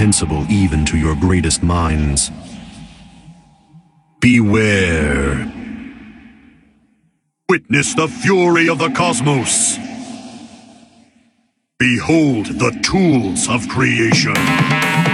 incomprehensible even to your greatest minds. Beware. Witness the fury of the cosmos. Behold the tools of creation.